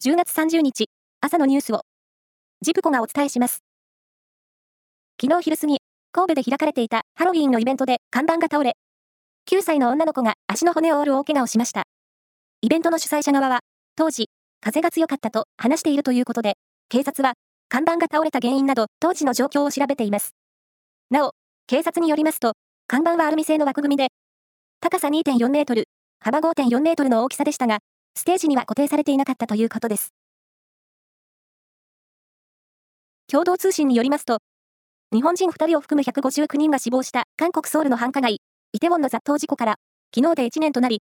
10月30日、朝のニュースを、ジプコがお伝えします。昨日昼過ぎ、神戸で開かれていたハロウィーンのイベントで看板が倒れ、9歳の女の子が足の骨を折る大怪我をしました。イベントの主催者側は、当時、風が強かったと話しているということで、警察は、看板が倒れた原因など、当時の状況を調べています。なお、警察によりますと、看板はアルミ製の枠組みで、高さ2.4メートル、幅5.4メートルの大きさでしたが、ステージには固定されていなかったということです。共同通信によりますと、日本人2人を含む159人が死亡した韓国ソウルの繁華街、イテウォンの雑踏事故から、昨日で1年となり、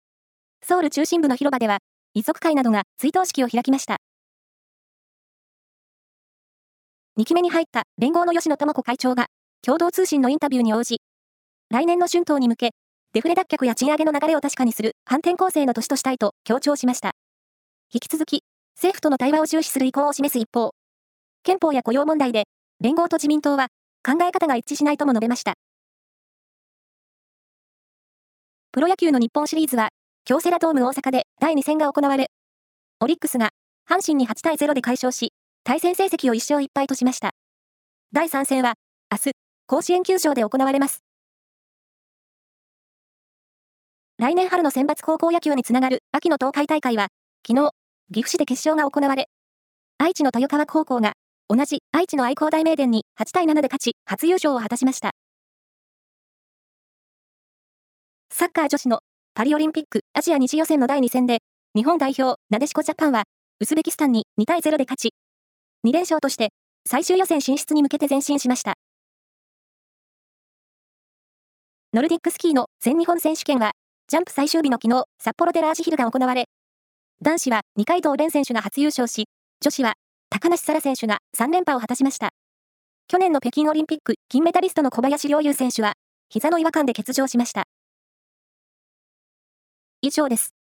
ソウル中心部の広場では、遺族会などが追悼式を開きました。2期目に入った連合の吉野智子会長が、共同通信のインタビューに応じ、来年の春闘に向け、デフレ脱却や賃上げの流れを確かにする反転攻勢の年としたいと強調しました。引き続き、政府との対話を重視する意向を示す一方、憲法や雇用問題で、連合と自民党は考え方が一致しないとも述べました。プロ野球の日本シリーズは、京セラドーム大阪で第2戦が行われ、オリックスが阪神に8対0で快勝し、対戦成績を1勝1敗としました。第3戦は、明日、甲子園球場で行われます。来年春の選抜高校野球につながる秋の東海大会は、昨日、岐阜市で決勝が行われ、愛知の豊川高校が、同じ愛知の愛工大名電に8対7で勝ち、初優勝を果たしました。サッカー女子のパリオリンピックアジア2次予選の第2戦で、日本代表、なでしこジャパンは、ウズベキスタンに2対0で勝ち、2連勝として、最終予選進出に向けて前進しました。ノルディックスキーの全日本選手権は、ジャンプ最終日の昨日、札幌でラージヒルが行われ、男子は二階堂蓮選手が初優勝し、女子は高梨沙羅選手が3連覇を果たしました。去年の北京オリンピック金メダリストの小林陵侑選手は、膝の違和感で欠場しました。以上です。